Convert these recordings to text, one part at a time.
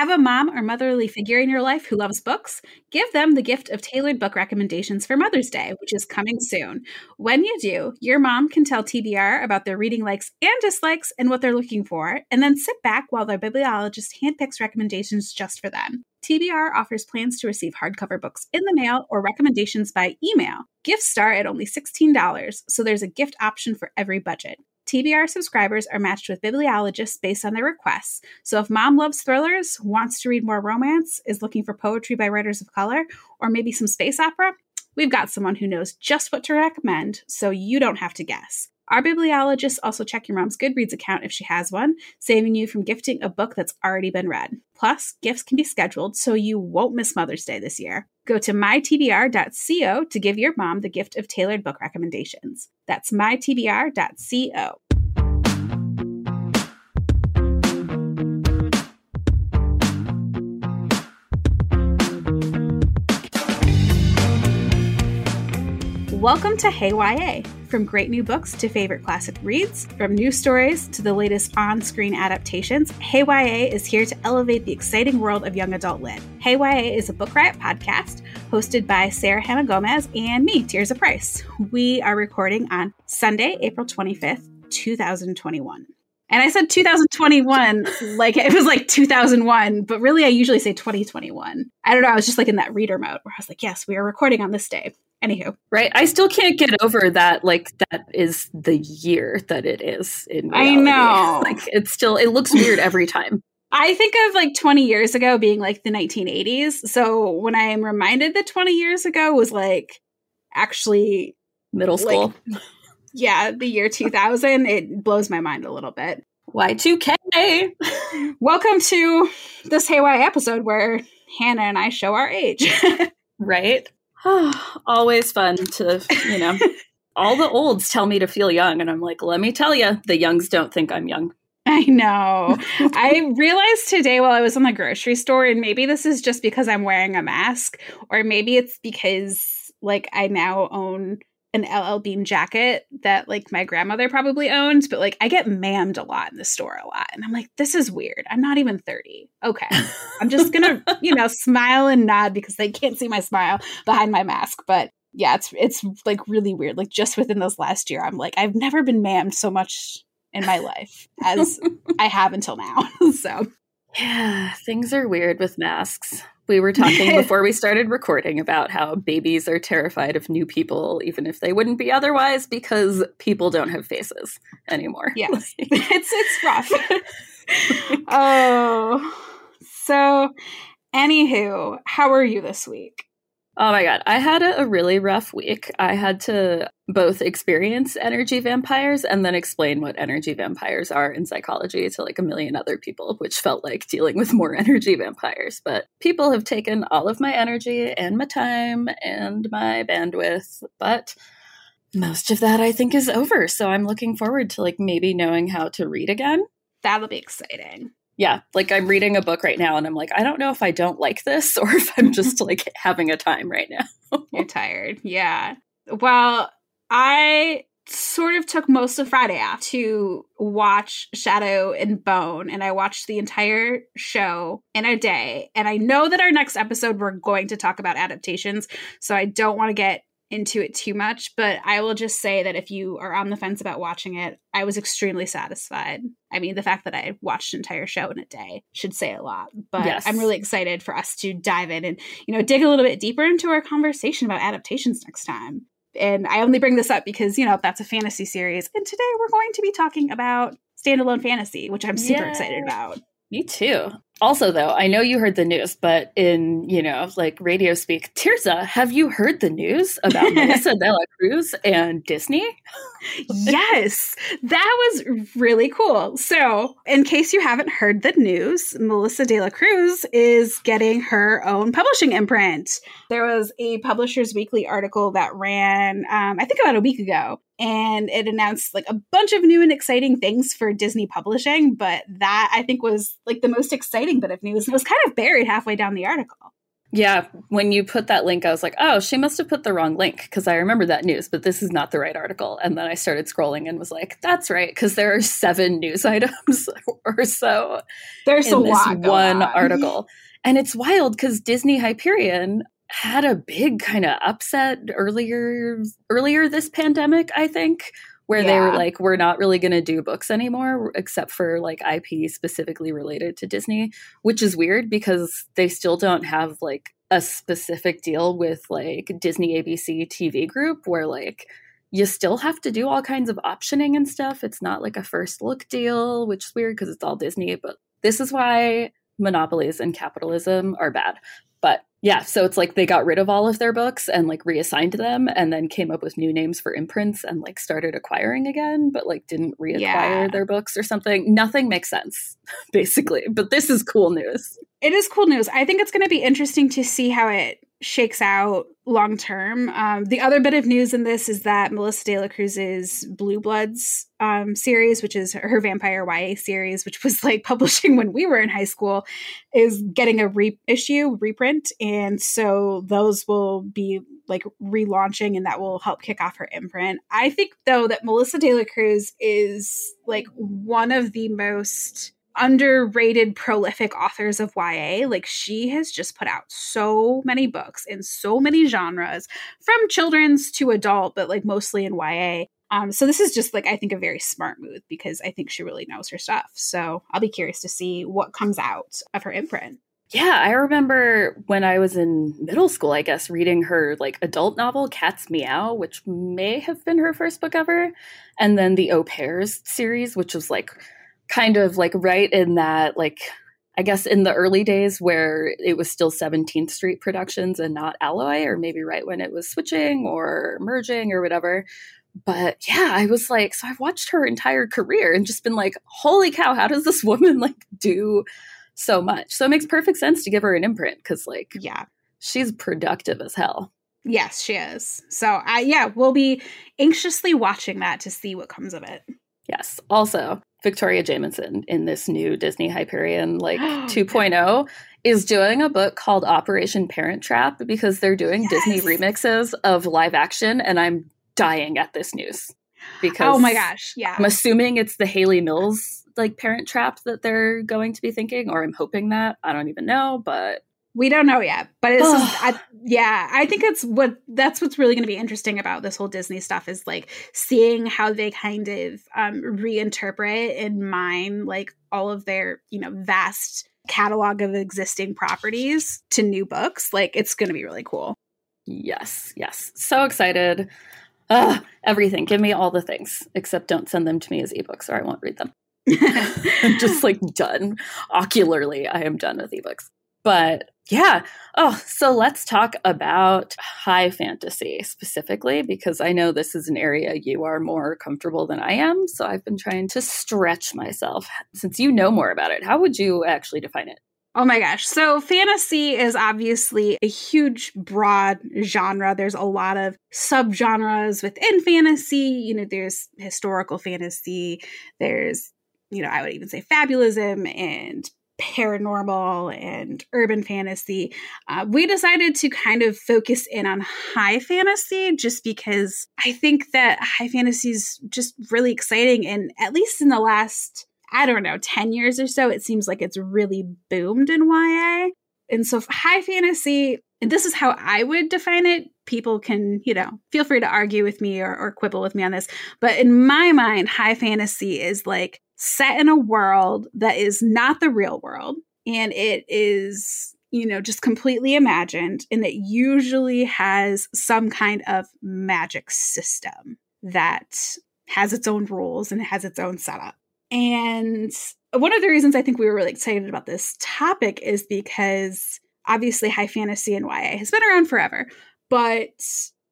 Have a mom or motherly figure in your life who loves books? Give them the gift of tailored book recommendations for Mother's Day, which is coming soon. When you do, your mom can tell TBR about their reading likes and dislikes and what they're looking for, and then sit back while their bibliologist handpicks recommendations just for them. TBR offers plans to receive hardcover books in the mail or recommendations by email. Gifts start at only $16, so there's a gift option for every budget. TBR subscribers are matched with bibliologists based on their requests. So if mom loves thrillers, wants to read more romance, is looking for poetry by writers of color, or maybe some space opera, we've got someone who knows just what to recommend so you don't have to guess. Our bibliologists also check your mom's Goodreads account if she has one, saving you from gifting a book that's already been read. Plus, gifts can be scheduled so you won't miss Mother's Day this year. Go to mytbr.co to give your mom the gift of tailored book recommendations. That's mytbr.co. Welcome to Hey YA. From great new books to favorite classic reads, from new stories to the latest on screen adaptations, Hey YA is here to elevate the exciting world of young adult lit. Hey YA is a Book Riot podcast hosted by Sarah Hannah Gomez and me, Tirzah Price. We are recording on Sunday, April 25th, 2021. And I said 2021 like it was like 2001, but really I usually say 2021. I don't know. I was just like in that reader mode where I was like, yes, we are recording on this day. Anywho. Right. I still can't get over that, like, that is the year that it is in reality. I know. Like, it's still, it looks weird every time. I think of like 20 years ago being like the 1980s. So when I am reminded that 20 years ago was like actually middle school. Like, yeah, the year 2000, it blows my mind a little bit. Y2K. Welcome to this Hey YA episode where Hannah and I show our age. right? Oh, always fun to, you know, all the olds tell me to feel young. And I'm like, let me tell you, the youngs don't think I'm young. I know. I realized today while I was in the grocery store, and maybe this is just because I'm wearing a mask, or maybe it's because like I now own an LL Bean jacket that like my grandmother probably owned, but like I get mammed a lot in the store a lot. And I'm like, this is weird. I'm not even 30. Okay. I'm just gonna, you know, smile and nod because they can't see my smile behind my mask. But yeah, it's it's like really weird. Like just within this last year, I'm like, I've never been mammed so much in my life as I have until now. so yeah, things are weird with masks. We were talking before we started recording about how babies are terrified of new people, even if they wouldn't be otherwise, because people don't have faces anymore. Yes, it's it's rough. oh, so anywho, how are you this week? Oh my god, I had a, a, really rough week. I had to both experience energy vampires and then explain what energy vampires are in psychology to like a million other people, which felt like dealing with more energy vampires. But people have taken all of my energy and my time and my bandwidth, but most of that I think is over. So I'm looking forward to like maybe knowing how to read again. That'll be exciting yeah, like I'm reading a book right now and I'm like, I don't know if I don't like this or if I'm just like having a time right now. You're tired. Yeah. Well, I sort of took most of Friday off to watch Shadow and Bone, and I watched the entire show in a day. And I know that our next episode we're going to talk about adaptations, so I don't want to get into it too much, but I will just say that if you are on the fence about watching it, I was extremely satisfied. I mean, the fact that I watched an entire show in a day should say a lot. But yes. I'm really excited for us to dive in and, you know, dig a little bit deeper into our conversation about adaptations next time. And I only bring this up because, you know, that's a fantasy series. And today we're going to be talking about standalone fantasy, which I'm super Yay. excited about. Me too. Also, though, I know you heard the news, but in, you know, like radio speak, Tirzah, have you heard the news about Melissa de la Cruz and Disney? yes, that was really cool. So, in case you haven't heard the news, Melissa de la Cruz is getting her own publishing imprint. There was a Publishers Weekly article that ran, um, I think, about a week ago, and it announced like a bunch of new and exciting things for Disney publishing. But that I think was like the most exciting bit of news. It was kind of buried halfway down the article. Yeah, when you put that link, I was like, oh, she must have put the wrong link because I remember that news, but this is not the right article. And then I started scrolling and was like, that's right, because there are seven news items or so. There's in a this lot. one article. And it's wild because Disney Hyperion had a big kind of upset earlier earlier this pandemic, I think, where they were like, we're not really going to do books anymore, except for like IP specifically related to Disney, which is weird because they still don't have like a specific deal with like Disney ABC TV group where like you still have to do all kinds of optioning and stuff. It's not like a first look deal, which is weird because it's all Disney, but this is why monopolies and capitalism are bad. But yeah, so it's like they got rid of all of their books and like reassigned them and then came up with new names for imprints and like started acquiring again, but like didn't reacquire Yeah. their books or something. Nothing makes sense, basically. But this is cool news. It is cool news. I think it's going to be interesting to see how it shakes out long term. Um, the other bit of news in this is that Melissa De La Cruz's Blue Bloods um, series, which is her vampire YA series, which was like publishing when we were in high school, is getting a reissue, reprint. And so those will be like relaunching and that will help kick off her imprint. I think though that Melissa De La Cruz is like one of the most underrated prolific authors of YA. Like she has just put out so many books in so many genres from children's to adult, but like mostly in YA. Um, so this is just like I think a very smart move because I think she really knows her stuff. So I'll be curious to see what comes out of her imprint. Yeah, I remember when I was in middle school, I guess, reading her like adult novel, Cat's Meow, which may have been her first book ever. And then the Au Pairs series, which was like kind of like right in that, like, I guess in the early days where it was still 17th Street Productions and not Alloy, or maybe right when it was switching or merging or whatever. But yeah, I was like, so I've watched her entire career and just been like, holy cow, how does this woman like do so much? So it makes perfect sense to give her an imprint because like Yeah. she's productive as hell. Yes, she is. So I yeah, we'll be anxiously watching that to see what comes of it. Yes. Also, Victoria Jamieson in this new Disney Hyperion like 2.0 is doing a book called Operation Parent Trap because they're doing Disney remixes of live action and I'm dying at this news. Because Oh my gosh, yeah. I'm assuming it's the Hayley Mills like Parent Trap that they're going to be thinking or I'm hoping that. I don't even know, but We don't know yet, but it's. I, yeah. I think it's what that's what's really going to be interesting about this whole Disney stuff is like seeing how they kind of um, reinterpret and mine like all of their you know vast catalog of existing properties to new books. Like it's going to be really cool. Yes, yes. So excited. Ugh, everything. Give me all the things, except don't send them to me as ebooks or I won't read them. I'm just like done. Ocularly, I am done with ebooks. But yeah. Oh, so let's talk about high fantasy specifically, because I know this is an area you are more comfortable than I am. So I've been trying to stretch myself. Since you know more about it, how would you actually define it? Oh my gosh. So, fantasy is obviously a huge, broad genre. There's a lot of subgenres within fantasy. You know, there's historical fantasy, there's, you know, I would even say fabulism and paranormal and urban fantasy. Uh, we decided to kind of focus in on high fantasy just because I think that high fantasy is just really exciting. And at least in the last I don't know, 10 years or so, it seems like it's really boomed in YA. And so high fantasy, and this is how I would define it. People can, you know, feel free to argue with me or, or quibble with me on this. But in my mind, high fantasy is like set in a world that is not the real world. And it is, you know, just completely imagined. And it usually has some kind of magic system that has its own rules and has its own setup. And one of the reasons I think we were really excited about this topic is because obviously high fantasy and YA has been around forever, but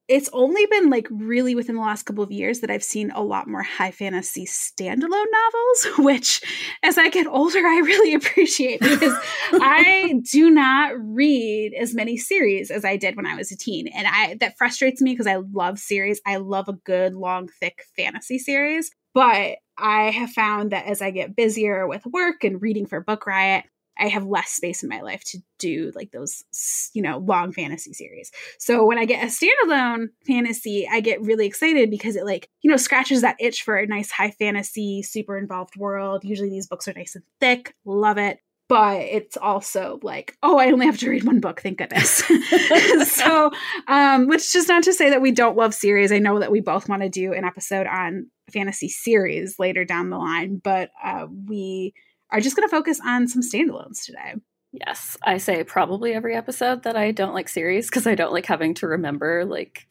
it's only been like really within the last couple of years that I've seen a lot more high fantasy standalone novels, which as I get older, I really appreciate because I do not read as many series as I did when I was a teen. And I that frustrates me because I love series. I love a good, long, thick fantasy series. But I have found that as I get busier with work and reading for Book Riot, I have less space in my life to do like those, you know, long fantasy series. So when I get a standalone fantasy, I get really excited because it like, you know, scratches that itch for a nice high fantasy, super involved world. Usually these books are nice and thick. Love it but it's also like, oh, I only have to read one book, thank goodness. so, um, which is not to say that we don't love series. I know that we both want to do an episode on fantasy series later down the line, but uh, we are just going to focus on some standalones today. Yes, I say probably every episode that I don't like series because I don't like having to remember like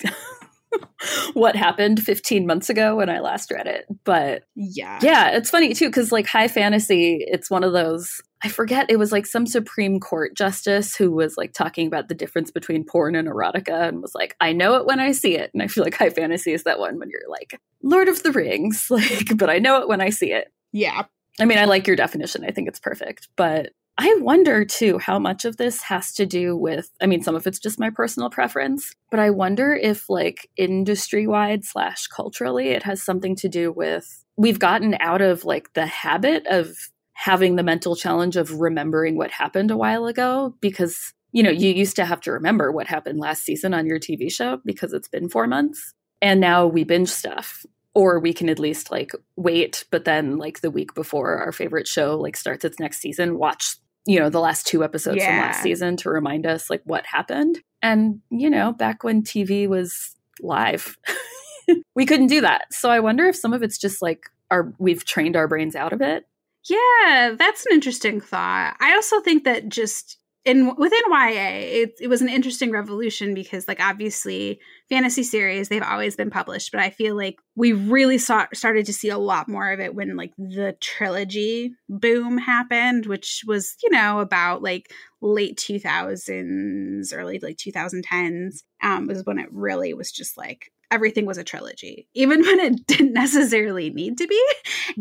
what happened 15 months ago when I last read it. But yeah. Yeah, it's funny too cuz like high fantasy, it's one of those I forget it was like some Supreme Court justice who was like talking about the difference between porn and erotica and was like, I know it when I see it. And I feel like high fantasy is that one when you're like, Lord of the Rings, like, but I know it when I see it. Yeah. I mean, I like your definition. I think it's perfect. But I wonder too how much of this has to do with, I mean, some of it's just my personal preference, but I wonder if like industry wide slash culturally, it has something to do with we've gotten out of like the habit of having the mental challenge of remembering what happened a while ago because you know you used to have to remember what happened last season on your TV show because it's been 4 months and now we binge stuff or we can at least like wait but then like the week before our favorite show like starts its next season watch you know the last two episodes yeah. from last season to remind us like what happened and you know back when TV was live we couldn't do that so i wonder if some of it's just like our we've trained our brains out of it yeah, that's an interesting thought. I also think that just in within YA, it, it was an interesting revolution because, like, obviously, fantasy series they've always been published, but I feel like we really saw started to see a lot more of it when like the trilogy boom happened, which was you know about like late two thousands, early like two thousand tens. Um, was when it really was just like everything was a trilogy, even when it didn't necessarily need to be.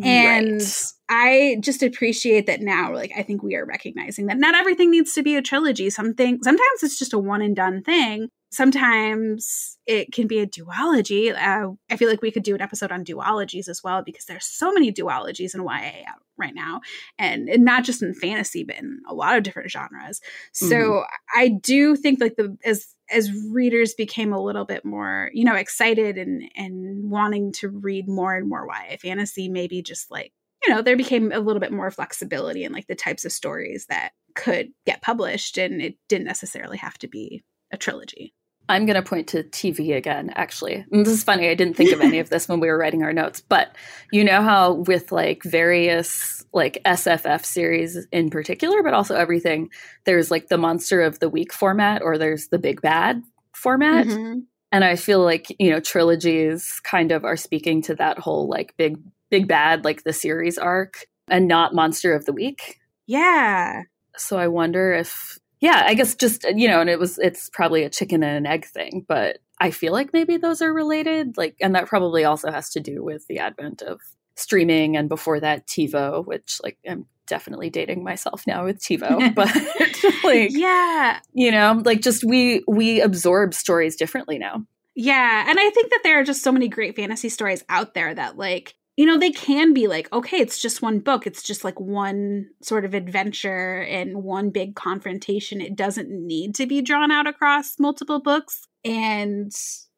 And right. I just appreciate that now. Like, I think we are recognizing that not everything needs to be a trilogy. Something sometimes it's just a one and done thing. Sometimes it can be a duology. Uh, I feel like we could do an episode on duologies as well because there's so many duologies in YA right now, and, and not just in fantasy, but in a lot of different genres. So mm-hmm. I do think like the as as readers became a little bit more, you know, excited and and wanting to read more and more YA fantasy, maybe just like, you know, there became a little bit more flexibility in like the types of stories that could get published and it didn't necessarily have to be a trilogy. I'm going to point to TV again, actually. And this is funny. I didn't think of any of this when we were writing our notes, but you know how with like various like SFF series in particular, but also everything, there's like the monster of the week format or there's the big bad format. Mm-hmm. And I feel like, you know, trilogies kind of are speaking to that whole like big, big bad, like the series arc and not monster of the week. Yeah. So I wonder if yeah, I guess just uh, you know, and it was it's probably a chicken and an egg thing, but I feel like maybe those are related. Like, and that probably also has to do with the advent of streaming and before that TiVo, which like I'm definitely dating myself now with TiVo, but like yeah, you know, like just we we absorb stories differently now. Yeah, and I think that there are just so many great fantasy stories out there that like you know, they can be like, okay, it's just one book. It's just like one sort of adventure and one big confrontation. It doesn't need to be drawn out across multiple books. And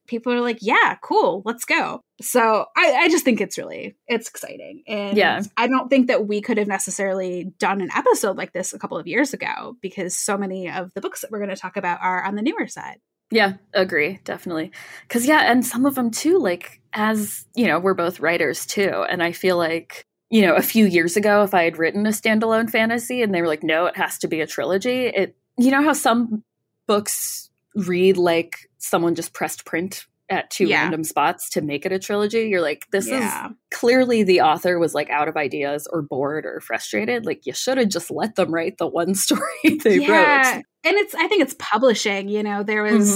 people are like, yeah, cool, let's go. So I, I just think it's really, it's exciting. And yeah. I don't think that we could have necessarily done an episode like this a couple of years ago because so many of the books that we're going to talk about are on the newer side. Yeah, agree, definitely. Cuz yeah, and some of them too like as, you know, we're both writers too, and I feel like you know, a few years ago if I had written a standalone fantasy and they were like no, it has to be a trilogy, it you know how some books read like someone just pressed print at two yeah. random spots to make it a trilogy. You're like, this yeah. is clearly the author was like out of ideas or bored or frustrated. Like, you should have just let them write the one story they yeah. wrote and it's i think it's publishing you know there was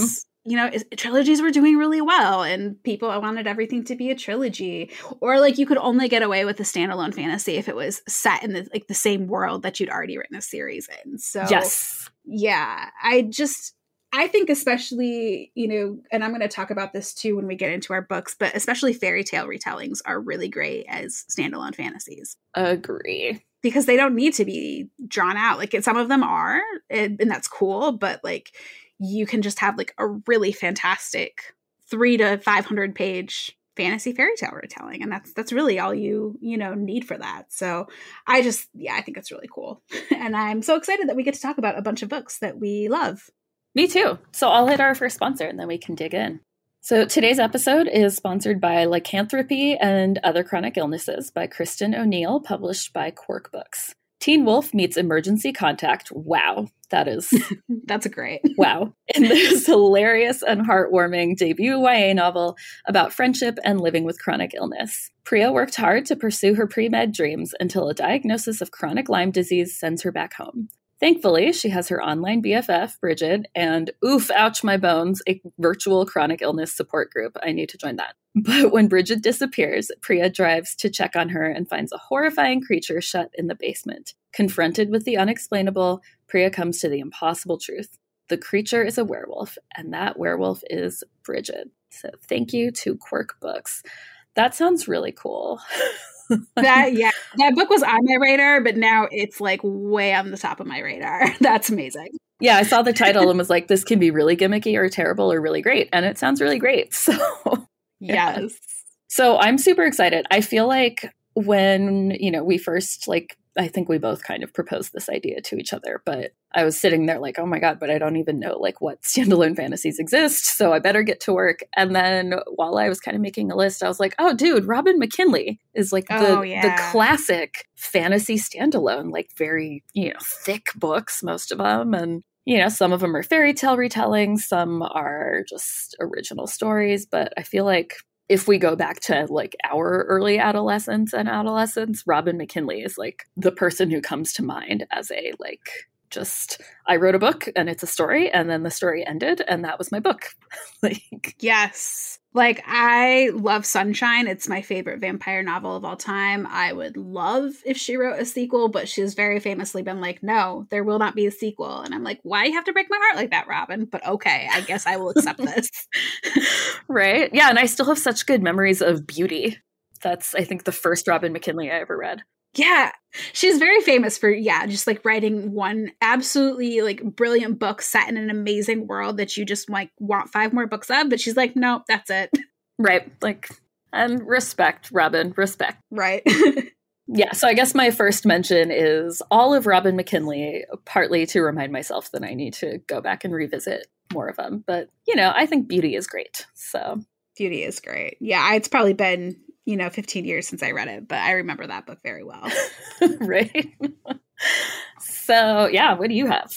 mm-hmm. you know trilogies were doing really well and people wanted everything to be a trilogy or like you could only get away with a standalone fantasy if it was set in the like the same world that you'd already written a series in so yes yeah i just I think especially, you know, and I'm going to talk about this too when we get into our books, but especially fairy tale retellings are really great as standalone fantasies. Agree. Because they don't need to be drawn out. Like some of them are, and, and that's cool, but like you can just have like a really fantastic three to 500 page fantasy fairy tale retelling and that's that's really all you you know need for that. So i just yeah i think it's really cool. And i'm so excited that we get to talk about a bunch of books that we love. Me too. So i'll hit our first sponsor and then we can dig in so today's episode is sponsored by lycanthropy and other chronic illnesses by Kristen O'Neal published by quirk books Teen Wolf meets Emergency Contact. Wow, that is that's a great wow. In this hilarious and heartwarming debut YA novel about friendship and living with chronic illness. Priya worked hard to pursue her pre med dreams until a diagnosis of chronic Lyme disease sends her back home. Thankfully, she has her online BFF, Bridget, and oof, ouch, my bones, a virtual chronic illness support group. I need to join that. But when Bridget disappears, Priya drives to check on her and finds a horrifying creature shut in the basement. Confronted with the unexplainable, Priya comes to the impossible truth. The creature is a werewolf, and that werewolf is Bridget. So thank you to Quirk Books. That sounds really cool. that yeah, that book was on my radar, but now it's like way on the top of my radar. That's amazing. Yeah, I saw the title and was like, this can be really gimmicky or terrible or really great. And it sounds really great. So, yeah. yes. So I'm super excited. I feel like when, you know, we first like I think we both kind of proposed this idea to each other, but I was sitting there like, oh my God, but I don't even know like what standalone fantasies exist. So I better get to work. And then while I was kind of making a list, I was like, oh, dude, Robin McKinley is like the, oh, yeah. the classic fantasy standalone, like very, you know, thick books, most of them. And, you know, some of them are fairy tale retellings, some are just original stories. But I feel like if we go back to like our early adolescence and adolescence, Robin McKinley is like the person who comes to mind as a like just I wrote a book and it's a story and then the story ended and that was my book. like yes. Like I love Sunshine. It's my favorite vampire novel of all time. I would love if she wrote a sequel, but she's very famously been like, "No, there will not be a sequel." And I'm like, "Why do you have to break my heart like that, Robin?" But okay, I guess I will accept this. right? Yeah, and I still have such good memories of Beauty. That's I think the first Robin McKinley I ever read. Yeah. She's very famous for, yeah, just like writing one absolutely like brilliant book set in an amazing world that you just like want five more books of. But she's like, no, that's it. Right. Like, and respect, Robin, respect. Right. yeah. So I guess my first mention is all of Robin McKinley, partly to remind myself that I need to go back and revisit more of them. But, you know, I think beauty is great. So beauty is great. Yeah. It's probably been you know 15 years since i read it but i remember that book very well. Right. So yeah what do you have?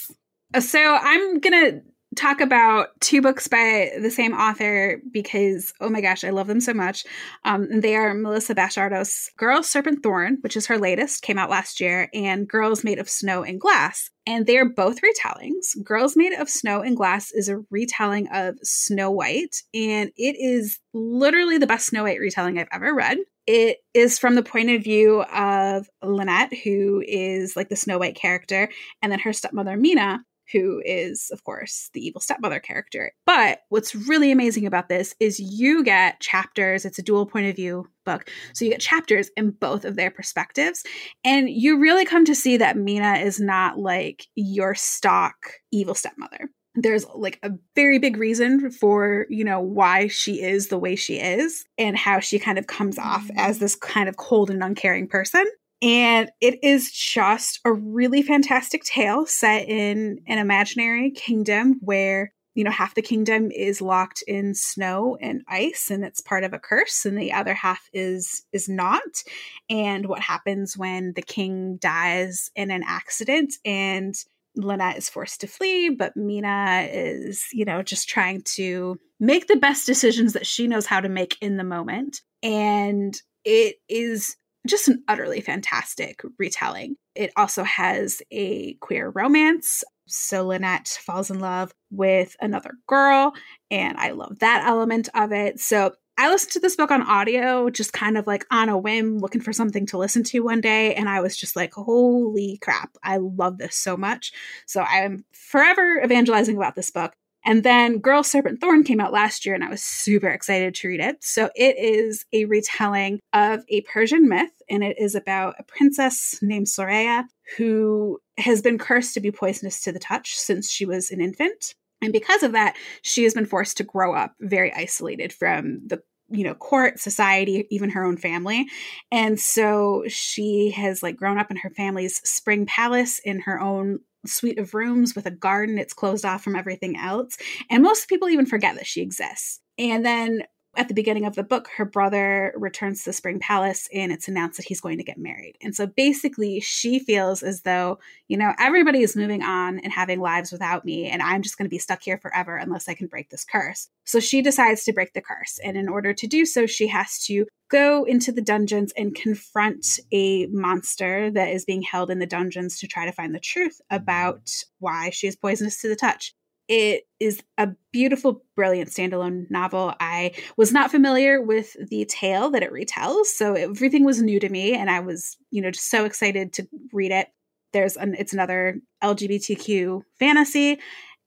So i'm gonna talk about two books by the same author because oh my gosh i love them so much. Um, they are Melissa Bashardoust's girl serpent thorn which is her latest came out last year and girls made of snow and glass. And they are both retellings. Girls made of snow and glass is a retelling of snow white and it is literally the best snow white retelling i've ever read. It is from the point of view of Lynette, who is like the Snow White character, and then her stepmother Mina, who is, of course, the evil stepmother character. But what's really amazing about this is you get chapters, it's a dual point of view book. So you get chapters in both of their perspectives. And you really come to see that Mina is not like your stock evil stepmother. There's like a very big reason for, you know, why she is the way she is and how she kind of comes off as mm. this kind of cold and uncaring person. And it is just a really fantastic tale set in an imaginary kingdom where, you know, half the kingdom is locked in snow and ice and it's part of a curse and the other half is is not. And what happens when the king dies in an accident and Lynette is forced to flee, but Mina is, you know, just trying to make the best decisions that she knows how to make in the moment. And it is just an utterly fantastic retelling. It also has a queer romance. So Lynette falls in love with another girl, and I love that element of it. So I listened to this book on audio, just kind of like on a whim, looking for something to listen to one day. And I was just like, holy crap, I love this so much. So I'm forever evangelizing about this book. And then Girl Serpent Thorn came out last year, and I was super excited to read it. So it is a retelling of a Persian myth, and it is about a princess named Soraya who has been cursed to be poisonous to the touch since she was an infant. And because of that, she has been forced to grow up very isolated from the you know court society even her own family. And so she has like grown up in her family's spring palace in her own suite of rooms with a garden it's closed off from everything else. And most people even forget that she exists. And then at the beginning of the book, her brother returns to the Spring Palace and it's announced that he's going to get married. And so basically, she feels as though, you know, everybody is moving on and having lives without me, and I'm just going to be stuck here forever unless I can break this curse. So she decides to break the curse. And in order to do so, she has to go into the dungeons and confront a monster that is being held in the dungeons to try to find the truth about why she is poisonous to the touch. It is a beautiful, brilliant standalone novel. I was not familiar with the tale that it retells, so everything was new to me, and I was, you know, just so excited to read it. There's an it's another LGBTQ fantasy,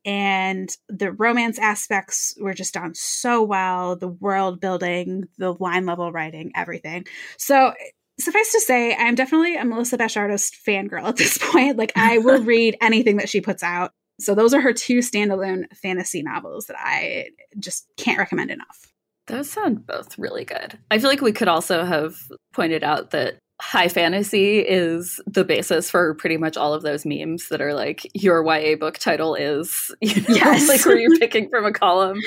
and the romance aspects were just done so well. The world building, the line level writing, everything. So suffice to say, I'm definitely a Melissa Bashardoust fangirl at this point. Like, I will read anything that she puts out. So those are her two standalone fantasy novels that I just can't recommend enough. Those sound both really good. I feel like we could also have pointed out that high fantasy is the basis for pretty much all of those memes that are like your YA book title is you know, yes. like where you're picking from a column.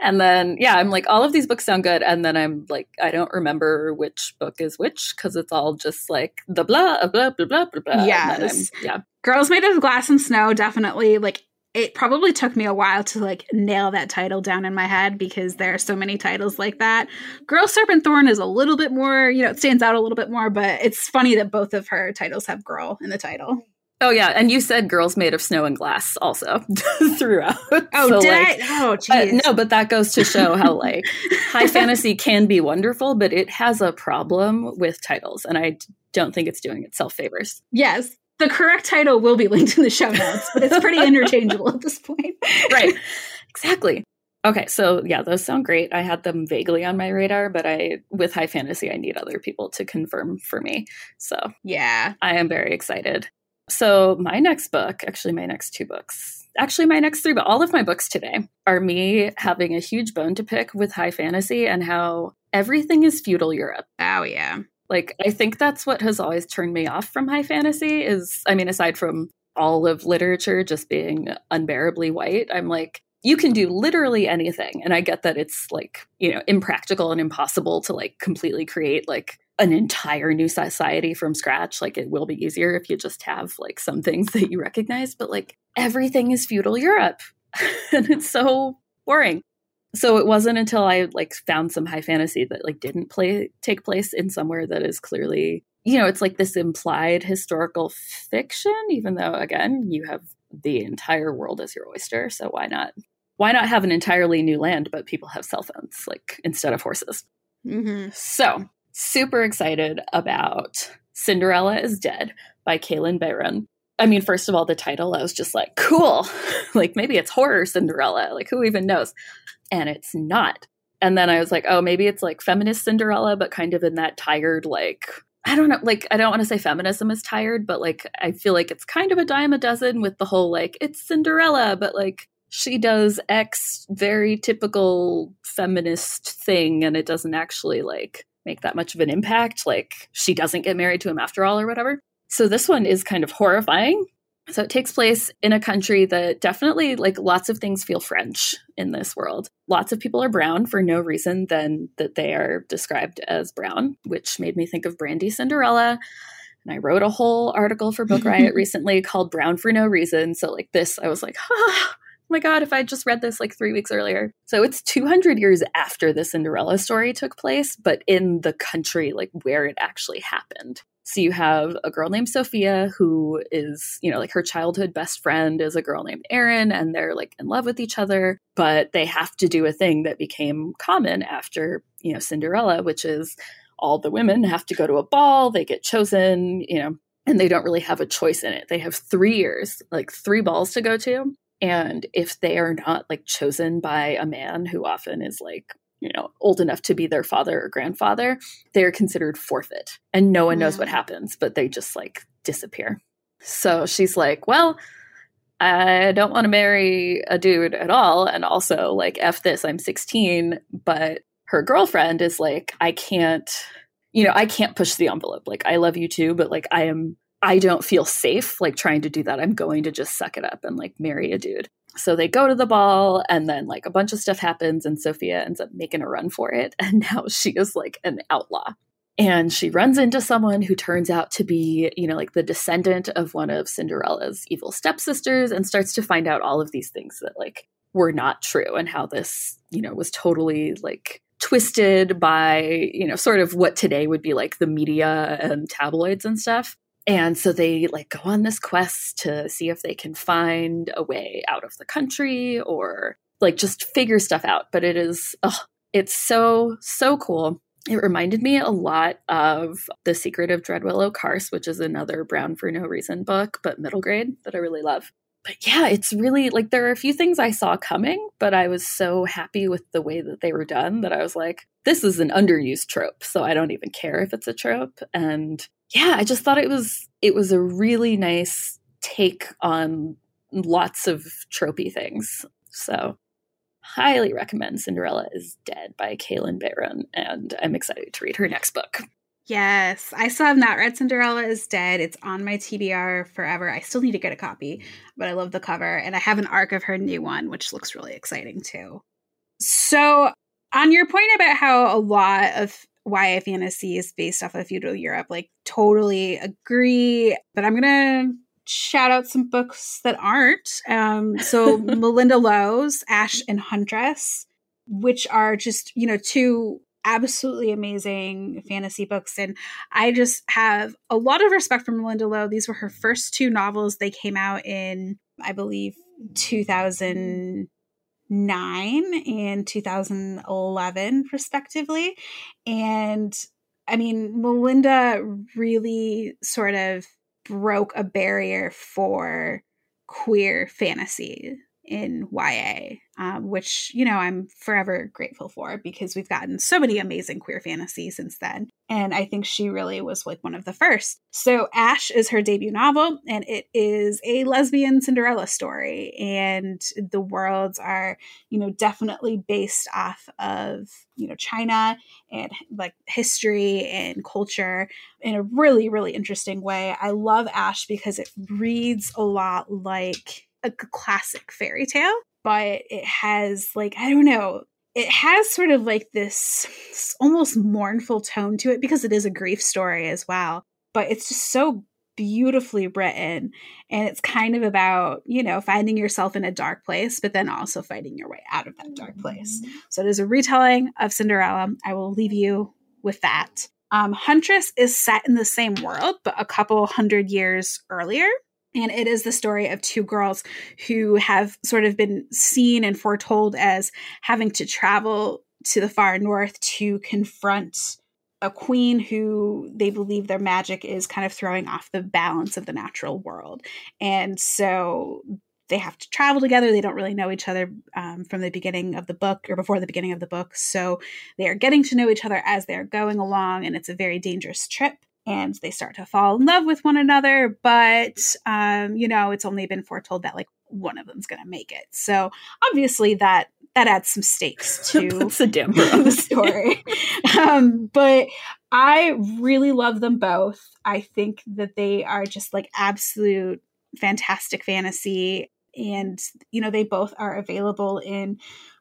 And then yeah, I'm like all of these books sound good and then I'm like I don't remember which book is which cuz it's all just like the blah blah blah blah blah blah. Yes. Yeah. Girls Made of Glass and Snow definitely like it probably took me a while to like nail that title down in my head because there are so many titles like that. Girl Serpent Thorn is a little bit more, you know, it stands out a little bit more, but it's funny that both of her titles have girl in the title. Oh yeah, and you said girls made of snow and glass also throughout. Oh, so, did like, I? Oh, geez. Uh, no, but that goes to show how like high fantasy can be wonderful, but it has a problem with titles, and I don't think it's doing itself favors. Yes, the correct title will be linked in the show notes, but it's pretty interchangeable at this point. right. Exactly. Okay, so yeah, those sound great. I had them vaguely on my radar, but I with high fantasy I need other people to confirm for me. So, yeah. I am very excited. So, my next book, actually my next two books, actually my next three, but all of my books today are me having a huge bone to pick with high fantasy and how everything is feudal Europe. Oh yeah. Like I think that's what has always turned me off from high fantasy is I mean aside from all of literature just being unbearably white, I'm like you can do literally anything and I get that it's like, you know, impractical and impossible to like completely create like an entire new society from scratch. Like it will be easier if you just have like some things that you recognize, but like everything is feudal Europe. and it's so boring so it wasn't until I like found some high fantasy that like didn't play take place in somewhere that is clearly you know it's like this implied historical fiction even though again you have the entire world as your oyster so why not why not have an entirely new land but people have cell phones like instead of horses mm-hmm. so super excited about cinderella is dead by kalynn bayron I mean, first of all, the title, I was just like, cool. like, maybe it's horror Cinderella. Like, who even knows? and it's not. And then I was like, oh, maybe it's like feminist Cinderella, but kind of in that tired, like, I don't know, like, I don't want to say feminism is tired, but like, I feel like it's kind of a dime a dozen with the whole, like, it's Cinderella, but like, she does X very typical feminist thing, and it doesn't actually like make that much of an impact. Like, she doesn't get married to him after all, or whatever. So this one is kind of horrifying so it takes place in a country that definitely, like, lots of things feel French in this world. Lots of people are brown for no reason than that they are described as brown, which made me think of Brandy Cinderella. And I wrote a whole article for Book Riot recently called Brown for No Reason. So, like, this, I was like, oh my God, if I just read this like three weeks earlier. So it's 200 years after the Cinderella story took place, but in the country, like, where it actually happened. So you have a girl named Sophia who is, you know, like her childhood best friend is a girl named Erin and they're like in love with each other, but they have to do a thing that became common after, you know, Cinderella, which is all the women have to go to a ball, they get chosen, you know, and they don't really have a choice in it. They have 3 years, like 3 balls to go to. And if they are not like chosen by a man who often is like, you know, old enough to be their father or grandfather, they're considered forfeit. And no one knows what happens, but they just like disappear. So she's like, well, I don't want to marry a dude at all. And also, like, F this, I'm 16. But her girlfriend is like, I can't, you know, I can't push the envelope. Like, I love you too, but like, I am, I don't feel safe like trying to do that. I'm going to just suck it up and like marry a dude. So they go to the ball, and then like a bunch of stuff happens, and Sophia ends up making a run for it. And now she is like an outlaw and she runs into someone who turns out to be, you know, like the descendant of one of Cinderella's evil stepsisters and starts to find out all of these things that like were not true and how this, you know, was totally like twisted by, you know, sort of what today would be like the media and tabloids and stuff. And so they like go on this quest to see if they can find a way out of the country or like just figure stuff out. But it is, it's so, so cool it reminded me a lot of The Secret of Dreadwillow Carse, which is another Brown for No Reason book, but middle grade that I really love. But yeah, it's really like there are a few things I saw coming, but I was so happy with the way that they were done that I was like, this is an underused trope, so I don't even care if it's a trope. And yeah, I just thought it was it was a really nice take on lots of tropey things. So highly recommend Cinderella is Dead by Kalynn Bayron, and I'm excited to read her next book. Yes, I still have not read Cinderella is Dead. It's on my TBR forever. I still need to get a copy, but I love the cover, and I have an arc of her new one, which looks really exciting too. So, on your point about how a lot of YA fantasy is based off of feudal Europe, like totally agree, but I'm gonna shout out some books that aren't. Um, so Melinda Lo's Ash and Huntress, which are just, you know, two absolutely amazing fantasy books. And I just have a lot of respect for Melinda Lo. These were her first two novels. They came out in, I believe, 2009 and 2011, respectively. And I mean, Melinda really sort of broke a barrier for queer fantasy in YA, um, which, you know, I'm forever grateful for because we've gotten so many amazing queer fantasy since then. And I think she really was like one of the first. So, Ash is her debut novel, and it is a lesbian Cinderella story. And the worlds are, you know, definitely based off of, you know, China and like history and culture in a really, really interesting way. I love Ash because it reads a lot like a classic fairy tale, but it has like I don't know, it has sort of like this almost mournful tone to it because it is a grief story as well. But it's just so beautifully written and it's kind of about you know finding yourself in a dark place but then also fighting your way out of that dark place mm-hmm. so it is a retelling of cinderella i will leave you with that um, huntress is set in the same world but a couple hundred years earlier and it is the story of two girls who have sort of been seen and foretold as having to travel to the far north to confront a queen who they believe their magic is kind of throwing off the balance of the natural world. And so they have to travel together. They don't really know each other um, from the beginning of the book or before the beginning of the book. So they are getting to know each other as they're going along, and it's a very dangerous trip and they start to fall in love with one another but um, you know it's only been foretold that like one of them's going to make it. So obviously that that adds some stakes to the damper of the story. Um, but i really love them both. I think that they are just like absolute fantastic fantasy and you know they both are available in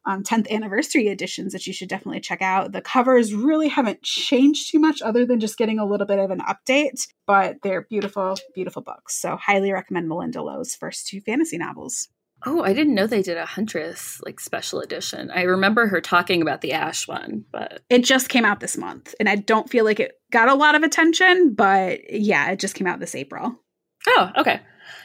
um, 10th anniversary editions that you should definitely check out. The covers really haven't changed too much other than just getting a little bit of an update, but they're beautiful, beautiful books. So, highly recommend Melinda Lo's first two fantasy novels. Oh, I didn't know they did a Huntress like special edition. I remember her talking about the Ash one, but it just came out this month, and I don't feel like it got a lot of attention, but yeah, it just came out this April. Oh, okay.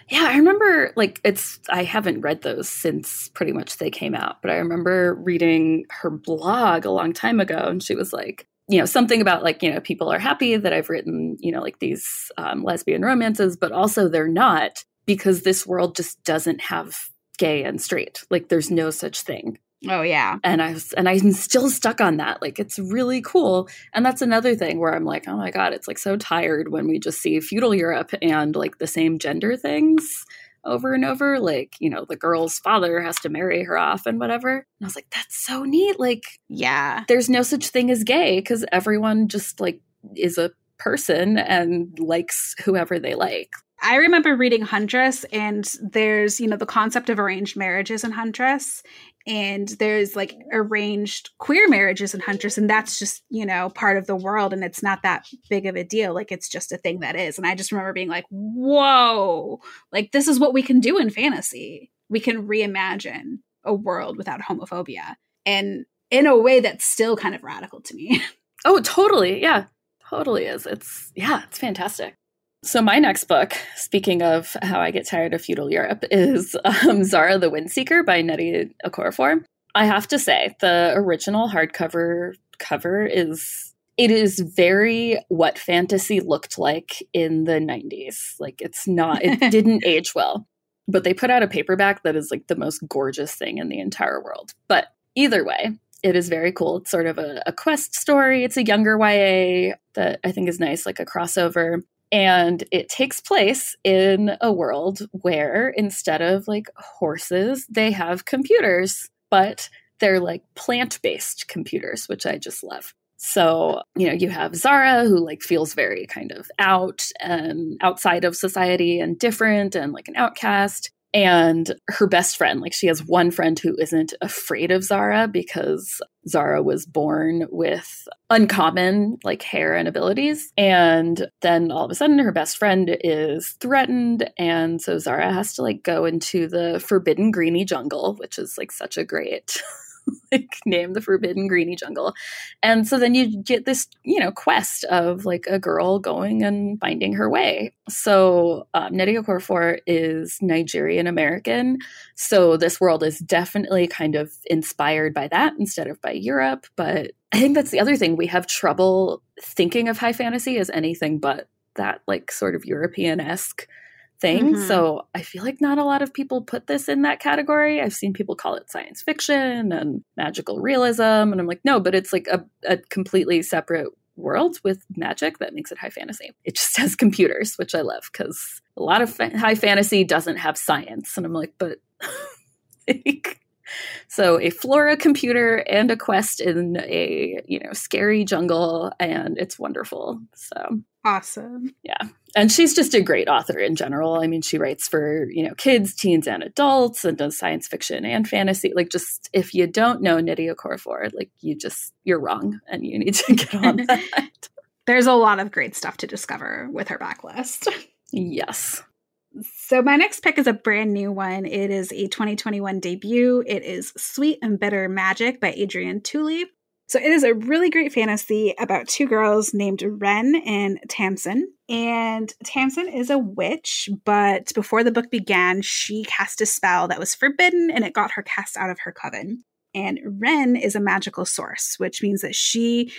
Yeah, I remember like it's I haven't read those since pretty much they came out, but I remember reading her blog a long time ago and she was like, you know, something about like, you know, people are happy that I've written, you know, like these um, lesbian romances, but also they're not because this world just doesn't have gay and straight. Like there's no such thing. Oh yeah. And I was and I'm still stuck on that. Like it's really cool. And that's another thing where I'm like, oh my God, it's like so tired when we just see feudal Europe and like the same gender things over and over. Like, you know, the girl's father has to marry her off and whatever. And I was like, that's so neat. Like, yeah. There's no such thing as gay because everyone just like is a person and likes whoever they like. I remember reading Huntress, and there's, you know, the concept of arranged marriages in Huntress, and there's like arranged queer marriages in Huntress, and that's just, you know, part of the world, and it's not that big of a deal. Like, it's just a thing that is. And I just remember being like, whoa, like, this is what we can do in fantasy. We can reimagine a world without homophobia, and in a way that's still kind of radical to me. Oh, totally. Yeah, totally is. It's, yeah, it's fantastic. So, my next book, speaking of how I get tired of feudal Europe, is um, Zahrah the Windseeker by Nnedi Okorafor. I have to say, the original hardcover cover is it is very what fantasy looked like in the 90s. Like it's not it didn't age well. But they put out a paperback that is like the most gorgeous thing in the entire world. But either way, it is very cool. It's sort of a, a quest story. It's a younger YA that I think is nice, like a crossover. And it takes place in a world where instead of like horses, they have computers, but they're like plant based computers, which I just love. So, you know, you have Zahrah who like feels very kind of out and outside of society and different and like an outcast and her best friend like she has one friend who isn't afraid of Zahrah because Zahrah was born with uncommon like hair and abilities. And then all of a sudden her best friend is threatened. And so Zahrah has to like go into the forbidden greeny jungle which is like such a great like name the forbidden greeny jungle. And so then you get this you know quest of like a girl going and finding her way. So um, Nnedi Okorafor is nigerian american. So this world is definitely kind of inspired by that instead of by europe. But i think that's the other thing. We have trouble thinking of high fantasy as anything but that like sort of european-esque thing. Mm-hmm. So I feel like not a lot of people put this in that category. I've seen people call it science fiction and magical realism. And I'm like, no, but it's like a, a completely separate world with magic that makes it high fantasy. It just has computers, which I love because a lot of fa- high fantasy doesn't have science. And I'm like, but. so a flora computer and a quest in a you know scary jungle and it's wonderful so awesome yeah and she's just a great author in general. I mean, she writes for, you know, kids, teens, and adults and does science fiction and fantasy. Like just if you don't know Nnedi Okorafor, like you just you're wrong and you need to get on that. There's a lot of great stuff to discover with her backlist. Yes. So my next pick is a brand new one. It is a 2021 debut. It is Sweet and Bitter Magic by Adrienne Tooley. So it is a really great fantasy about two girls named Wren and Tamsin. And Tamsin is a witch, but before the book began, she cast a spell that was forbidden and it got her cast out of her coven. And Wren is a magical source, which means that she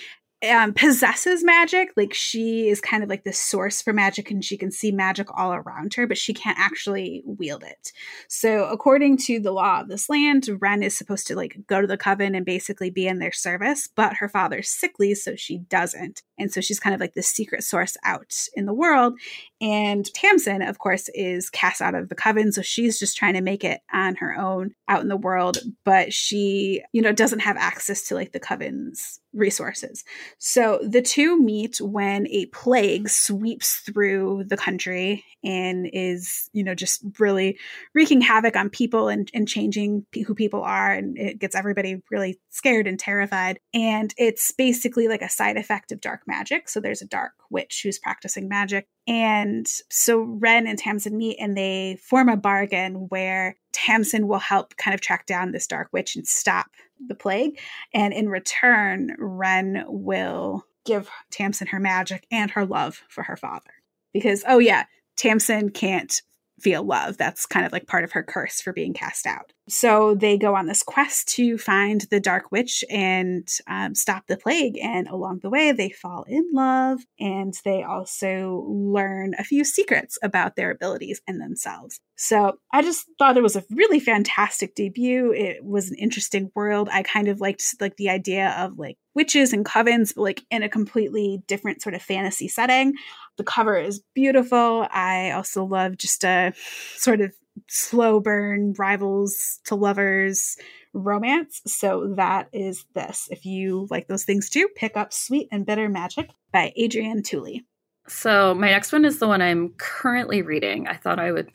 um, possesses magic. Like she is kind of like the source for magic and she can see magic all around her, but she can't actually wield it. So, according to the law of this land, Wren is supposed to like go to the coven and basically be in their service, but her father's sickly, so she doesn't. And so she's kind of like the secret source out in the world. And Tamsin, of course, is cast out of the coven. So she's just trying to make it on her own out in the world. But she, you know, doesn't have access to like the coven's resources. So the two meet when a plague sweeps through the country and is, you know, just really wreaking havoc on people and, and changing who people are. And it gets everybody really scared and terrified. And it's basically like a side effect of dark magic. So there's a dark witch who's practicing magic. And so Wren and Tamsin meet and they form a bargain where Tamsin will help kind of track down this dark witch and stop the plague. And in return, Wren will give Tamsin her magic and her love for her father. Because, oh, yeah, Tamsin can't feel love. That's kind of like part of her curse for being cast out. So they go on this quest to find the Dark Witch and um, stop the plague. And along the way, they fall in love and they also learn a few secrets about their abilities and themselves. So I just thought it was a really fantastic debut. It was an interesting world. I kind of liked like the idea of like witches and covens, but like in a completely different sort of fantasy setting. The cover is beautiful. I also love just a sort of slow burn rivals to lovers romance. So that is this. If you like those things too, pick up Sweet and Bitter Magic by Adrienne Tooley. So my next one is the one I'm currently reading. I thought I would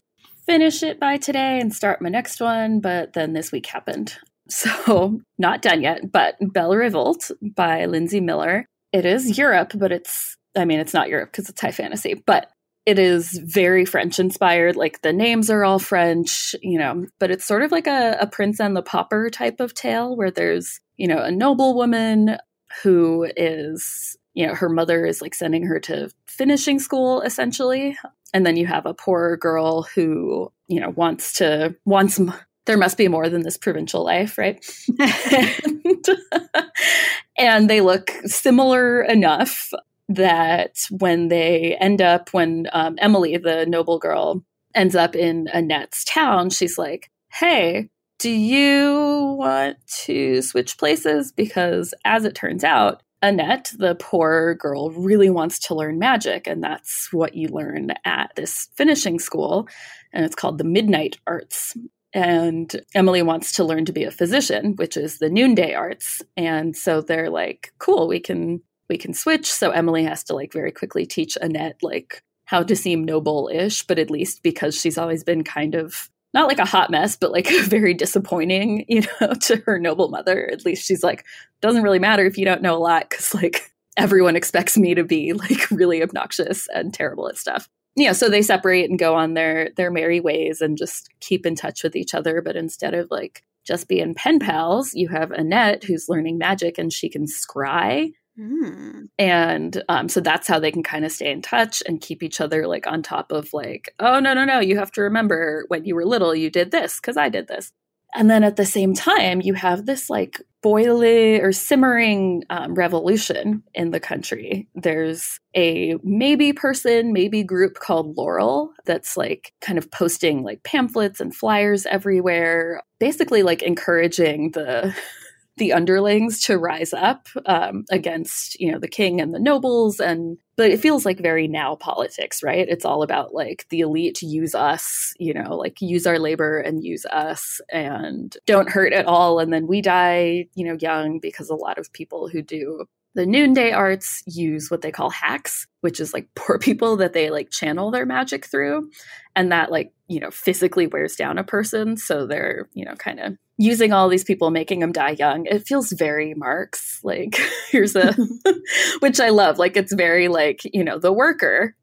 finish it by today and start my next one, but then this week happened. So, not done yet, but Belle Révolte by Linsey Miller. It is Europe, but it's, I mean, it's not Europe because it's high fantasy, but it is very French inspired. Like the names are all French, you know, but it's sort of like a, a Prince and the Pauper type of tale where there's, you know, a noble woman who is you know her mother is like sending her to finishing school essentially and then you have a poor girl who you know wants to wants there must be more than this provincial life right and, and they look similar enough that when they end up when um, emily the noble girl ends up in annette's town she's like hey do you want to switch places because as it turns out Annette, the poor girl, really wants to learn magic, and that's what you learn at this finishing school, and it's called the Midnight Arts. And Emily wants to learn to be a physician, which is the Noonday Arts, and so they're like, "Cool, we can we can switch." So Emily has to like very quickly teach Annette like how to seem noble-ish, but at least because she's always been kind of not like a hot mess, but like very disappointing, you know, to her noble mother. At least she's like, doesn't really matter if you don't know a lot because like everyone expects me to be like really obnoxious and terrible at stuff. Know, so they separate and go on their their merry ways and just keep in touch with each other. But instead of like just being pen pals, you have Annette who's learning magic and she can scry Mm. And um, so that's how they can kind of stay in touch and keep each other like on top of like, oh, no, no, no, you have to remember when you were little, you did this because I did this. And then at the same time, you have this like boiling or simmering um, revolution in the country. There's a maybe person, maybe group called Laurel that's like kind of posting like pamphlets and flyers everywhere, basically like encouraging the the underlings to rise up um, against you know the king and the nobles and but it feels like very now politics right? It's all about like the elite use us you know like use our labor and use us and don't hurt at all and then we die you know young because a lot of people who do the noonday arts use what they call hacks which is like poor people that they like channel their magic through and that like you know physically wears down a person so they're you know kind of using all these people making them die young. It feels very marx like here's a which i love like it's very like you know the worker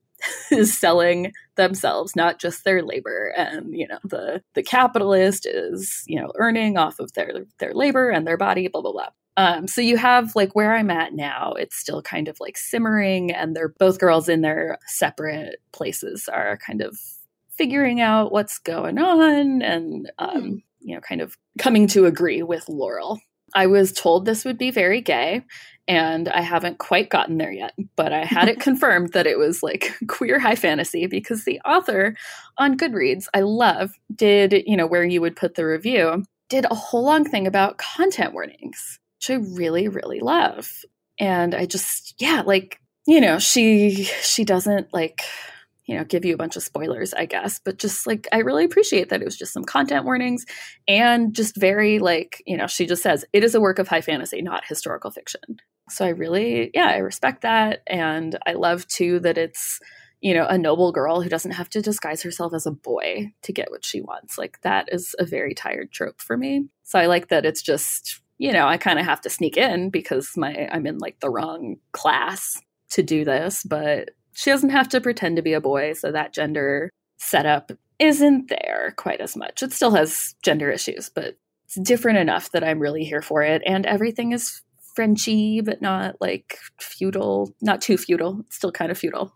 is selling themselves not just their labor and you know the the capitalist is you know earning off of their their labor and their body blah blah blah um, so you have like where I'm at now, it's still kind of like simmering, and they're both girls in their separate places are kind of figuring out what's going on and, um, mm. you know, kind of coming to agree with Laurel. I was told this would be very gay, and I haven't quite gotten there yet, but I had it confirmed that it was like queer high fantasy because the author on Goodreads, I love, did, you know, where you would put the review, did a whole long thing about content warnings which I really, really love. And I just, yeah, like, you know, she she doesn't like, you know, give you a bunch of spoilers, I guess, but just like I really appreciate that it was just some content warnings and just very like, you know, she just says it is a work of high fantasy, not historical fiction. So I really, yeah, I respect that. And I love too that it's, you know, a noble girl who doesn't have to disguise herself as a boy to get what she wants. Like that is a very tired trope for me. So I like that it's just you know, I kind of have to sneak in because my I'm in like the wrong class to do this, but she doesn't have to pretend to be a boy, so that gender setup isn't there quite as much. It still has gender issues, but it's different enough that I'm really here for it and everything is Frenchy, but not like feudal, not too feudal. It's still kind of feudal.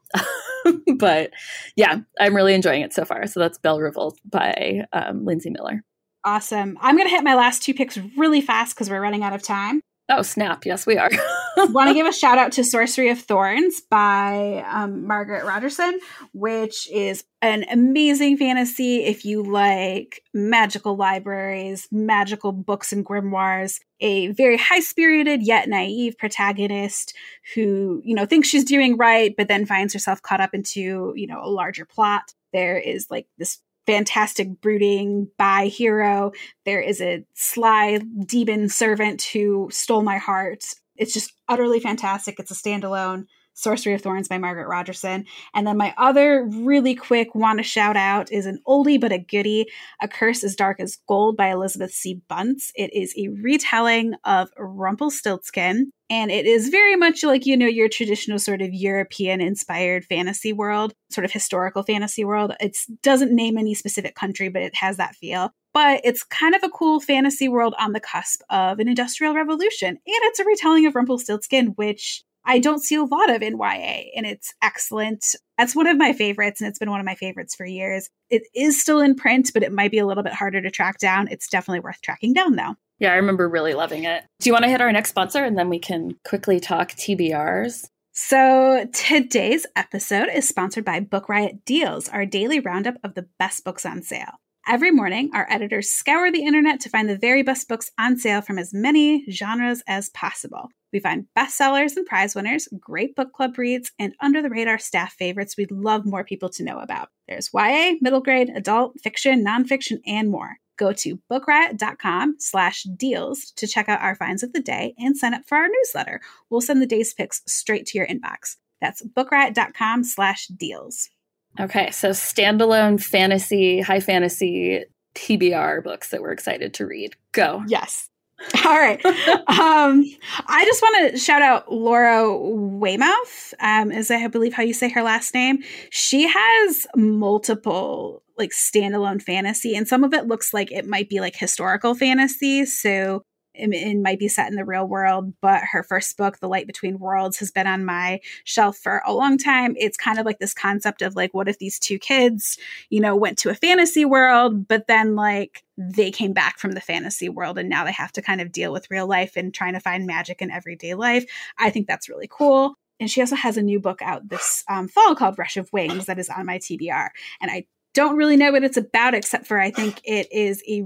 but yeah, I'm really enjoying it so far. So that's Belle Révolte by um, Linsey Miller. Awesome. I'm going to hit my last two picks really fast because we're running out of time. Oh, snap. Yes, we are. Want to give a shout out to Sorcery of Thorns by um, Margaret Rogerson, which is an amazing fantasy if you like magical libraries, magical books and grimoires, a very high spirited yet naive protagonist who, you know, thinks she's doing right, but then finds herself caught up into, you know, a larger plot. There is like this fantastic brooding by hero. There is a sly demon servant who stole my heart. It's just utterly fantastic. It's a standalone. Sorcery of Thorns by Margaret Rogerson. And then my other really quick want to shout out is an oldie but a goodie, A Curse as Dark as Gold by Elizabeth C. Bunce. It is a retelling of Rumpelstiltskin. And it is very much like, you know, your traditional sort of European inspired fantasy world, sort of historical fantasy world. It doesn't name any specific country, but it has that feel but it's kind of a cool fantasy world on the cusp of an industrial revolution. And it's a retelling of Rumpelstiltskin, which I don't see a lot of in YA, and it's excellent. That's one of my favorites, and it's been one of my favorites for years. It is still in print, but it might be a little bit harder to track down. It's definitely worth tracking down, though. Yeah, I remember really loving it. Do you want to hit our next sponsor, and then we can quickly talk TBRs? So, today's episode is sponsored by Book Riot Deals, our daily roundup of the best books on sale. Every morning, our editors scour the internet to find the very best books on sale from as many genres as possible. We find bestsellers and prize winners, great book club reads, and under the radar staff favorites we'd love more people to know about. There's YA, middle grade, adult, fiction, nonfiction, and more. Go to bookriot.com slash deals to check out our finds of the day and sign up for our newsletter. We'll send the day's picks straight to your inbox. That's bookriot.com slash deals. Okay, so standalone fantasy, high fantasy TBR books that we're excited to read. Go. Yes. All right. um, I just want to shout out Laura Weymouth, um, is I believe how you say her last name. She has multiple like standalone fantasy, and some of it looks like it might be like historical fantasy. So it, might be set in the real world, but her first book, The Light Between Worlds, has been on my shelf for a long time. It's kind of like this concept of like, what if these two kids, you know, went to a fantasy world, but then like they came back from the fantasy world and now they have to kind of deal with real life and trying to find magic in everyday life. I think that's really cool. And she also has a new book out this um, fall called Rush of Wings that is on my TBR. And I don't really know what it's about, except for I think it is a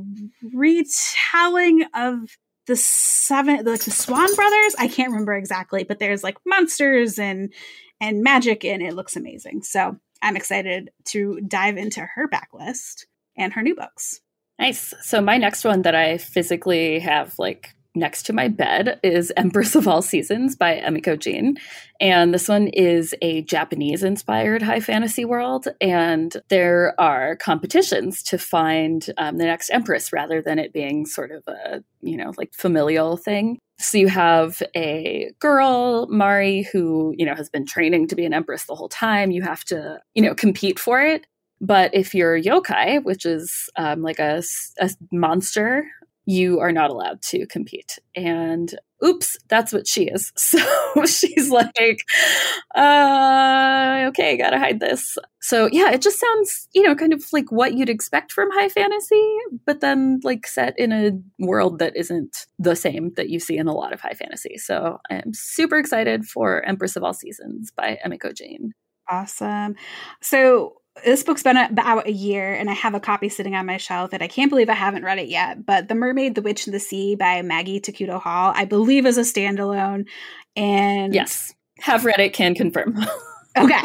retelling of the seven like the Swan brothers. I can't remember exactly, but there's like monsters and and magic and it looks amazing. So I'm excited to dive into her backlist and her new books. Nice. So my next one that I physically have like next to my bed is Empress of All Seasons by Emiko Jean. And this one is a Japanese inspired high fantasy world. And there are competitions to find um, the next empress rather than it being sort of a, you know, like familial thing. So you have a girl, Mari, who, you know, has been training to be an empress the whole time. You have to, you know, compete for it. But if you're yokai, which is um, like a, a monster you are not allowed to compete. And oops, that's what she is. So she's like, uh, okay, gotta hide this. So yeah, it just sounds, you know, kind of like what you'd expect from high fantasy, but then like set in a world that isn't the same that you see in a lot of high fantasy. So I'm super excited for Empress of All Seasons by Emiko Jean. Awesome. So this book's been about a year and I have a copy sitting on my shelf and I can't believe I haven't read it yet. But The Mermaid, the Witch, and the Sea by Maggie Tokuda-Hall, I believe is a standalone. And yes, have read it, can confirm. okay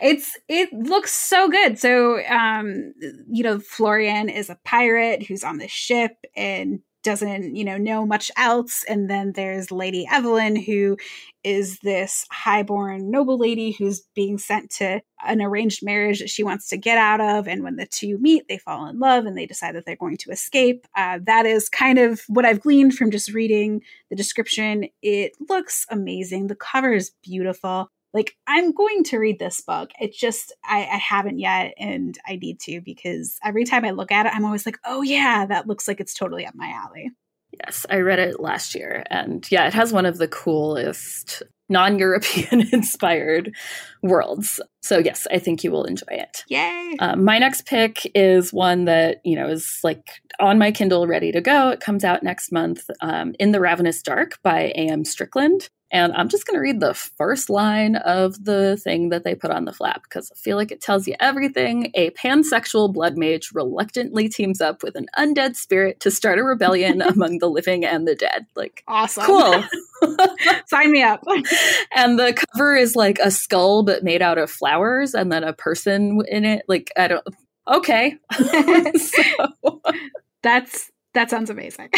it's it looks so good so um you know florian is a pirate who's on the ship and doesn't, you know, know much else. And then there's Lady Evelyn, who is this highborn noble lady who's being sent to an arranged marriage that she wants to get out of. And when the two meet, they fall in love and they decide that they're going to escape. Uh, that is kind of what I've gleaned from just reading the description. It looks amazing. The cover is beautiful like i'm going to read this book it's just I, I, haven't yet and i need to because every time i look at it i'm always like oh yeah that looks like it's totally up my alley yes i read it last year and yeah it has one of the coolest non European inspired worlds. So, yes, I think you will enjoy it. Yay. Um, my next pick is one that, you know, is like on my Kindle ready to go. It comes out next month um, In the Ravenous Dark by A.M. Strickland. And I'm just going to read the first line of the thing that they put on the flap because I feel like it tells you everything. A pansexual blood mage reluctantly teams up with an undead spirit to start a rebellion among the living and the dead. Like, awesome. Cool. Sign me up. and the cover is like a skull, but made out of flowers, and then a person in it. Like, I don't. Okay. so. That's that sounds amazing.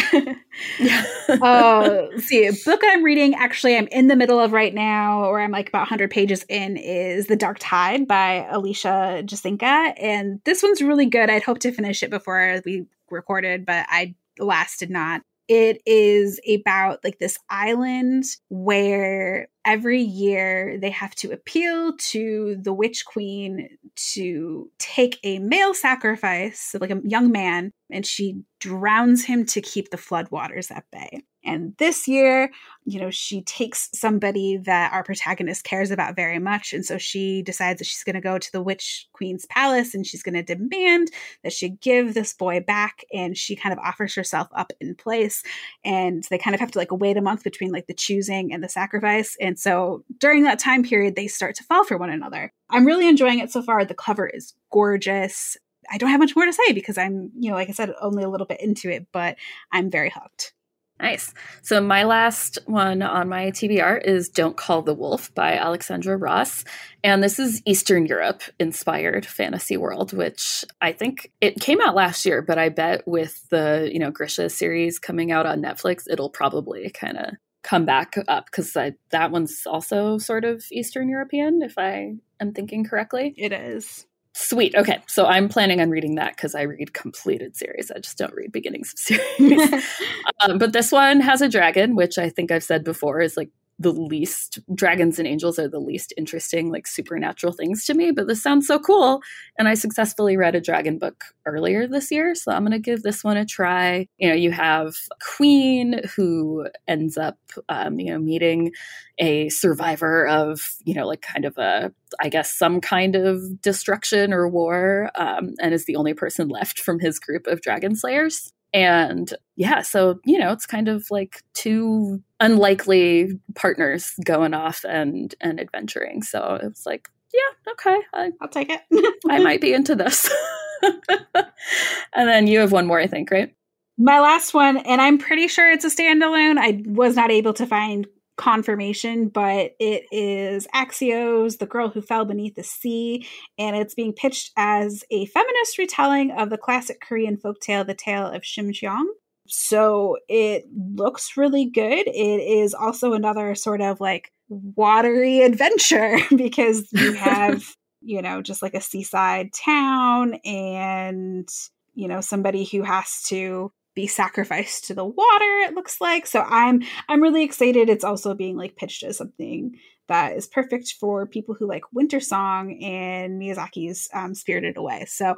yeah. uh, see, a book I'm reading, actually, I'm in the middle of right now, or I'm like about 100 pages in, is The Dark Tide by Alicia Jasinska. And this one's really good. I'd hope to finish it before we recorded, but I last did not. It is about like this island where every year they have to appeal to the witch queen to take a male sacrifice, like a young man, and she drowns him to keep the floodwaters at bay. And this year, you know, she takes somebody that our protagonist cares about very much. And so she decides that she's going to go to the Witch Queen's palace and she's going to demand that she give this boy back. And she kind of offers herself up in place. And they kind of have to like wait a month between like the choosing and the sacrifice. And so during that time period, they start to fall for one another. I'm really enjoying it so far. The cover is gorgeous. I don't have much more to say because I'm, you know, like I said, only a little bit into it, but I'm very hooked. Nice. So my last one on my TBR is Don't Call the Wolf by Aleksandra Ross. And this is Eastern Europe inspired fantasy world, which I think it came out last year, but I bet with the, you know, Grisha series coming out on Netflix, it'll probably kind of come back up because that one's also sort of Eastern European, if I am thinking correctly. It is. Sweet. Okay. So I'm planning on reading that because I read completed series. I just don't read beginnings of series. um, but this one has a dragon, which I think I've said before is like the least dragons and angels are the least interesting like supernatural things to me but this sounds so cool. And i successfully read a dragon book earlier this year so i'm going to give this one a try. You know you have queen who ends up um, you know meeting a survivor of you know like kind of a i guess some kind of destruction or war um, and is the only person left from his group of dragon slayers and yeah, so, you know, it's kind of like two unlikely partners going off and and adventuring. So it was like, yeah, okay. I, will take it. I might be into this. and then you have one more, I think, right? My last one, and I'm pretty sure it's a standalone. I was not able to find confirmation, but it is Axie Oh's, The Girl Who Fell Beneath the Sea, and it's being pitched as a feminist retelling of the classic Korean folktale, The Tale of Shim Jeong. So it looks really good. It is also another sort of like watery adventure because you have, you know, just like a seaside town and, you know, somebody who has to be sacrificed to the water it looks like. So i'm i'm really excited. It's also being like pitched as something that is perfect for people who like Wintersong and miyazaki's um, spirited away. So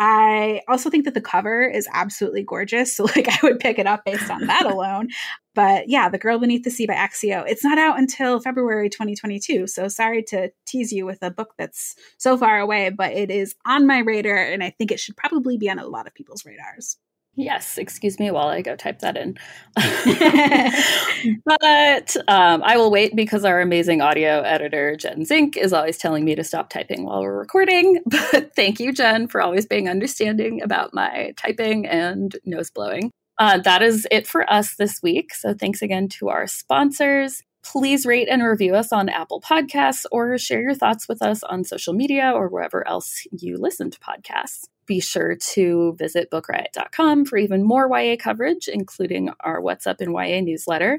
i also think that the cover is absolutely gorgeous. So like i would pick it up based on that alone. But yeah the girl beneath the sea by axio it's not out until february 2022 so sorry to tease you with a book that's so far away but it is on my radar and i think it should probably be on a lot of people's radars Yes, excuse me while I go type that in. but um, I will wait because our amazing audio editor, Jen Zink, is always telling me to stop typing while we're recording. But thank you, Jen, for always being understanding about my typing and nose blowing. Uh, that is it for us this week. So thanks again to our sponsors. Please rate and review us on Apple Podcasts or share your thoughts with us on social media or wherever else you listen to podcasts be sure to visit bookriot.com for even more YA coverage, including our What's Up in YA newsletter,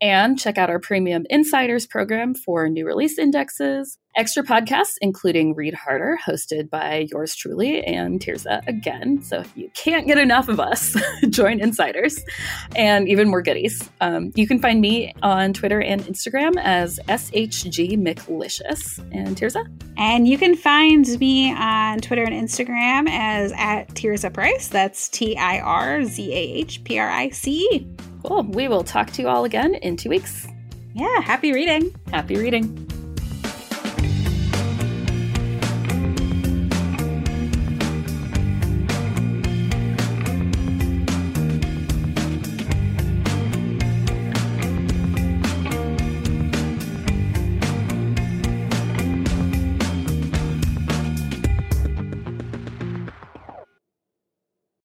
and check out our premium insiders program for new release indexes, extra podcasts, including Read Harder, hosted by yours truly and Tirzah again. So if you can't get enough of us, join Insiders and even more goodies. Um, you can find me on Twitter and Instagram as SHG McLicious. And Tirzah? And you can find me on Twitter and Instagram as at Tirzah Price. That's T I R Z A H P R I C E. Cool. We will talk to you all again in two weeks. Yeah, happy reading. Happy reading.